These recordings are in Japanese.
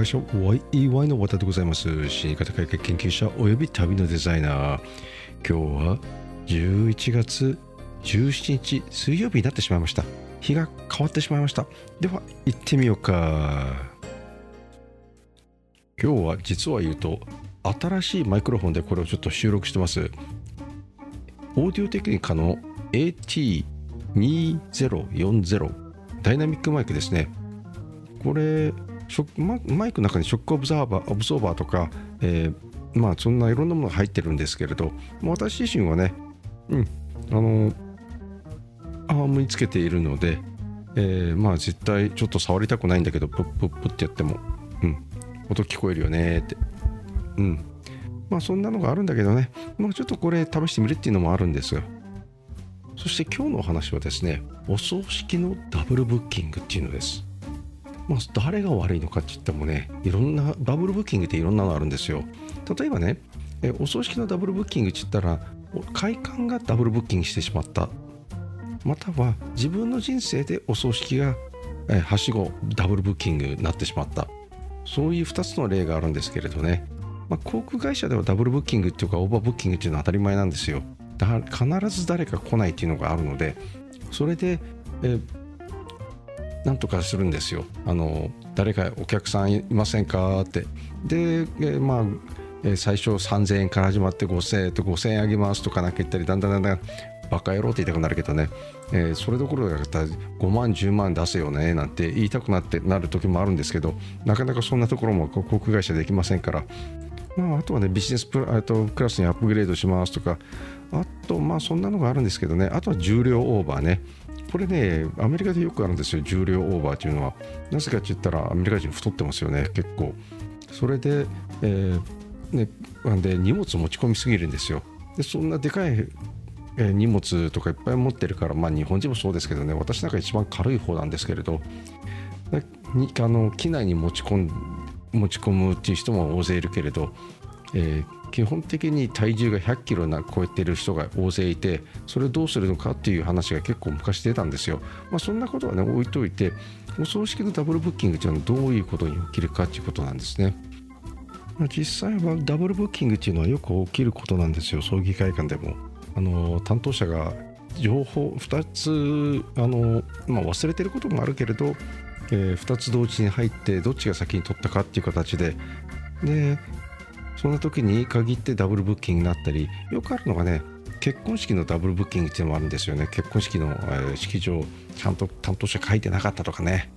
会社 YEY の和田でございます。死に方改革研究者および旅のデザイナー。今日は11月17日水曜日になってしまいました。日が変わってしまいました。では行ってみようか。今日は実は言うと新しいマイクロフォンでこれをちょっと収録してます。オーディオテクニカの AT2040 ダイナミックマイクですね。これマイクの中にショックオブザーバーオブソーバーとか、えー、まあそんないろんなものが入ってるんですけれど私自身はねうんあのアームにつけているので、えー、まあ絶対ちょっと触りたくないんだけどプップップってやってもうん音聞こえるよねってうん。まあそんなのがあるんだけどねまあちょっとこれ試してみるっていうのもあるんですよ。そして今日のお話はですねお葬式のダブルブッキングっていうのです。まあ、誰が悪いのかって言ってもねいろんなダブルブッキングっていろんなのあるんですよ。例えばねえお葬式のダブルブッキングって言ったら会館がダブルブッキングしてしまった。または自分の人生でお葬式がえはしごダブルブッキングになってしまった。そういう2つの例があるんですけれどね、まあ、航空会社ではダブルブッキングっていうかオーバーブッキングっていうのは当たり前なんですよ。だ必ず誰か来ないっていうのがあるのでそれでえなんとかするんですよ。あの誰かお客さんいませんかって。で、えまあ最初3000円から始まって5000円と5000円あげますとかなんか言ったりだんだんだんだんバカ野郎って言いたくなるけどね、えー、それどころだったら5万10万出せよねなんて言いたくなってなる時もあるんですけどなかなかそんなところも航空会社できませんから、まあ、あとはねビジネスプラとクラスにアップグレードしますとか。あとまあそんなのがあるんですけどね。あとは重量オーバーね。これねアメリカでよくあるんですよ重量オーバーというのは。なぜかって言ったらアメリカ人太ってますよね結構。それで,、えーね、で荷物持ち込みすぎるんですよ。でそんなでかいえ荷物とかいっぱい持ってるから、まあ、日本人もそうですけどね私なんか一番軽い方なんですけれど。あの機内に持ち込ん持ち込むっていう人も大勢いるけれど、えー、基本的に体重が100キロな超えてる人が大勢いてそれをどうするのかっていう話が結構昔出たんですよ。まあ、そんなことはね置いといてお葬式のダブルブッキングというのはどういうことに起きるかということなんですね。実際はダブルブッキングっていうのはよく起きることなんですよ葬儀会館でも。あの担当者が情報2つあの、まあ、忘れてることもあるけれど、えー、2つ同時に入ってどっちが先に取ったかっていう形ででそんな時に限ってダブルブッキングになったりよくあるのがね結婚式のダブルブッキングっていうのもあるんですよね。結婚式の、え、式場ちゃんと担当者書いてなかったとかね。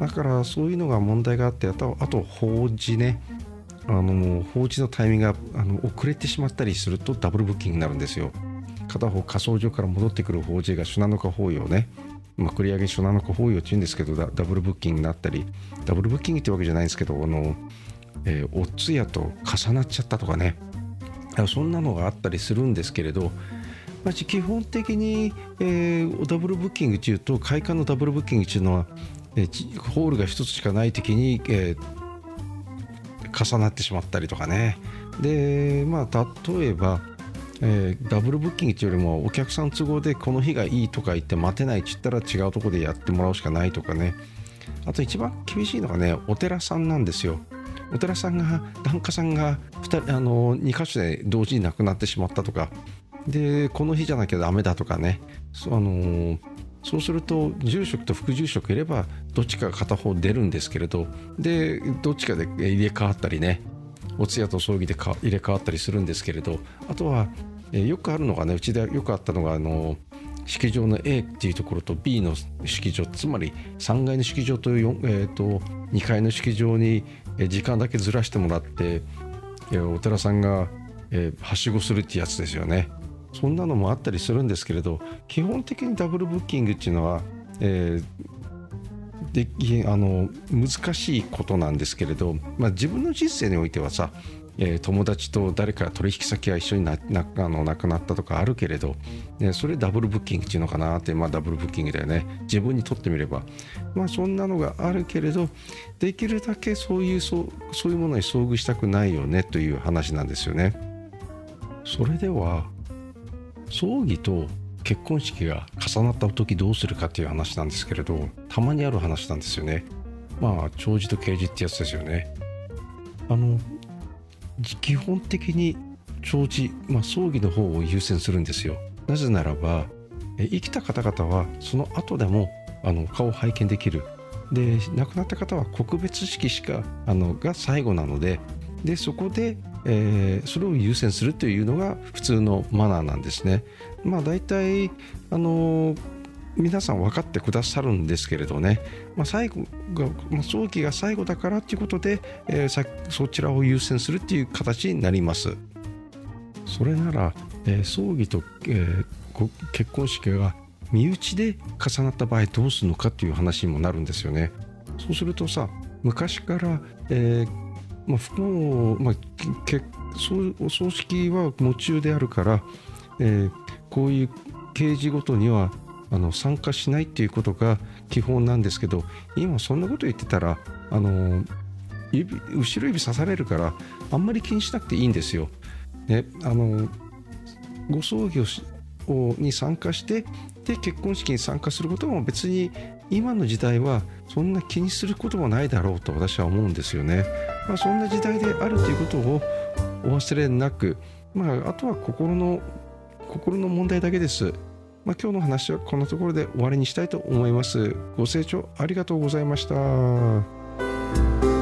だからそういうのが問題があってあとあと法事ね。あの法事のタイミングがあの遅れてしまったりするとダブルブッキングになるんですよ。片方火葬場から戻ってくる法事が初七日法要ね。まあ、繰り上げ初七日法要って言うんですけどダブルブッキングになったりダブルブッキングってわけじゃないんですけどあのえー、お通夜と重なっちゃったとかね。そんなのがあったりするんですけれど、まあ、基本的に、えー、ダブルブッキング中と会館のダブルブッキング中のは、えー、ホールが1つしかない時に、えー、重なってしまったりとかね。でまあ例えばえー、ダブルブッキングというよりもお客さん都合でこの日がいいとか言って待てないって言ったら違うところでやってもらうしかないとかね。あと一番厳しいのがねお寺さんなんですよ。お寺さんが檀家さんが 2, あの2箇所で同時に亡くなってしまったとか。でこの日じゃなきゃダメだとかね。あのそうすると住職と副住職いればどっちか片方出るんですけれど。でどっちかで入れ替わったりね。お通夜と葬儀で入れ替わったりするんですけれど。あとは、えよくあるのがねうちでよくあったのがあの式場の A っていうところと B の式場つまり3階の式場と,、えーと2階の式場に時間だけずらしてもらってお寺さんがはしごするってやつですよね。そんなのもあったりするんですけれど基本的にダブルブッキングっていうのは、えー、であの難しいことなんですけれど、まあ、自分の人生においてはさえー、友達と誰か取引先が一緒にななあの亡くなったとかあるけれど、ね、それダブルブッキングっていうのかなって、まあ、ダブルブッキングだよね自分にとってみれば、まあ、そんなのがあるけれどできるだけそういうそうそういうものに遭遇したくないよねという話なんですよね。それでは葬儀と結婚式が重なった時どうするかっていう話なんですけれどたまにある話なんですよね。まあ長寿と刑事ってやつですよね。あの基本的に弔辞、まあ、葬儀の方を優先するんですよなぜならば生きた方々はその後でもあの顔を拝見できるで亡くなった方は告別式しかあのが最後なのででそこで、えー、それを優先するというのが普通のマナーなんですね。まあ、大体あの皆さん分かってくださるんですけれどね、まあ、最後が、まあ、葬儀が最後だからということで、えー、そちらを優先するっていう形になります。それなら、えー、葬儀と、えー、結婚式が身内で重なった場合どうするのかっていう話にもなるんですよね。そうするとさ昔から、えーまあ、不幸、まあ、お葬式は夢中であるから、えー、こういう刑事ごとにはあの参加しないっていうことが基本なんですけど今そんなこと言ってたらあの指後ろ指刺されるからあんまり気にしなくていいんですよ。ね、あのご葬儀をに参加してで結婚式に参加することも別に今の時代はそんな気にすることもないだろうと私は思うんですよね。まあ、そんな時代であるということをお忘れなく、まあ、あとは心の心の問題だけです。まあ、今日の話はこんなところで終わりにしたいと思います。ご清聴ありがとうございました。